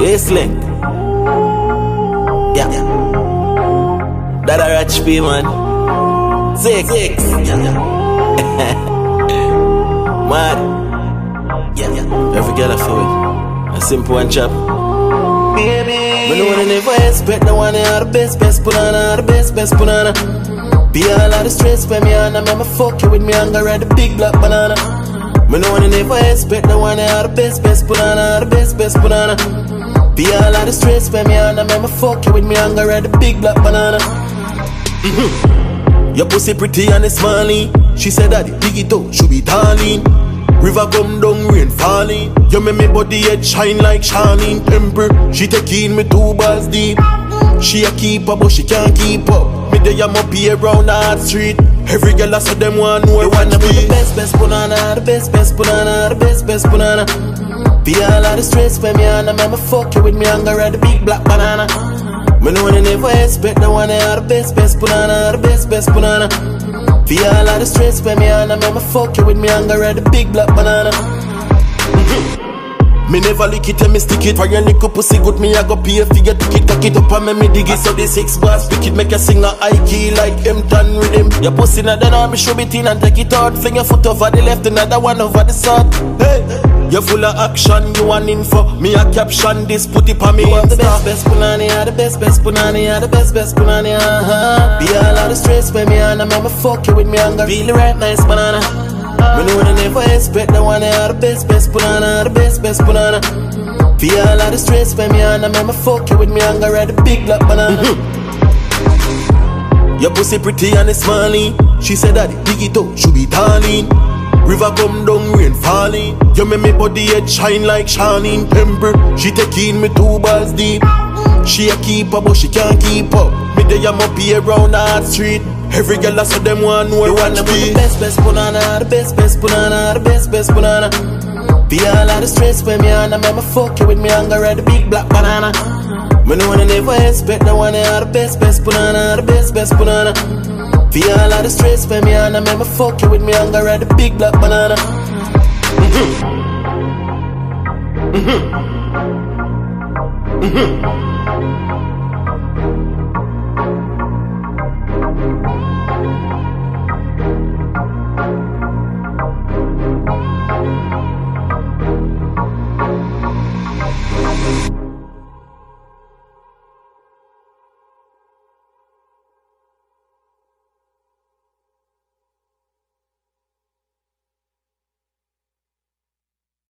This link. Yeah. That a HP man. Six. Six. Yeah, yeah. Mad. Yeah, yeah. Every girl I feel it. A simple and chop. Baby. But no one never expect no one are the best, best banana, the best, best banana. Be all of the stress when me on, I'm fuck you with me anger and the big black banana. Me no one never expect no one are the best, best banana, the best, best banana. Be all of the stress when me on, I'm fuck you with me anger and the big black banana. Mhm. Your pussy pretty and it's smiling. She said that the it out, should be darling. River come down, rain falling. You make me body head shine like shining temper. She take in me two bars deep. She a keeper, but she can't keep up. Me day I'm up here around the hard street. Every girl I saw them want know you wanna be the best, best banana, the best, best banana, the best, best banana. Be all of the stress when me on, I'm fuck you with me and the big black banana. Me know they never expect no one are the best, best banana, the best, best banana. Feel all of the stress when me on, I'm fuck you with me and the big black banana. Me never lick it and me stick it. For your little pussy good me I go pay for your ticket Cock it up and me me dig it. So the six bars pick it Make a high key like him done with him Your pussy not done me show it in and take it out. Fling your foot over the left another one over the side Hey you full of action, you want info Me a caption this, put it on me You are ah, the best, best punani, you the best, best punani You the best, best punani, uh-huh Be all of stress when me on, I'm a fuck you with me anger Feel the right nice banana me know they never expect no one are the best, best banana, ah, the best, best banana. Feel all of stress when me on, I'ma fuck you with me anger at the big black banana. Mm-hmm. Your pussy pretty and it's smiling. She said that it dig it out, should be darling. River come down, rain falling. You make me body head shine like shining temper. She take in me two balls deep. She a keeper, but she can't keep up. Me day I'm up here around the hard street. Every girl I saw them want know you wanna be the best, best banana, the best, best banana, the best, best banana. Be all of the stress when me on, I'm fuck you with me anger at the big black banana. Me no one never expect no one are the best, best banana, the best, best banana. Be all of the stress when me on, I'm fuck you with me anger at the big black banana. Mm-hmm. Mm-hmm. Mm-hmm.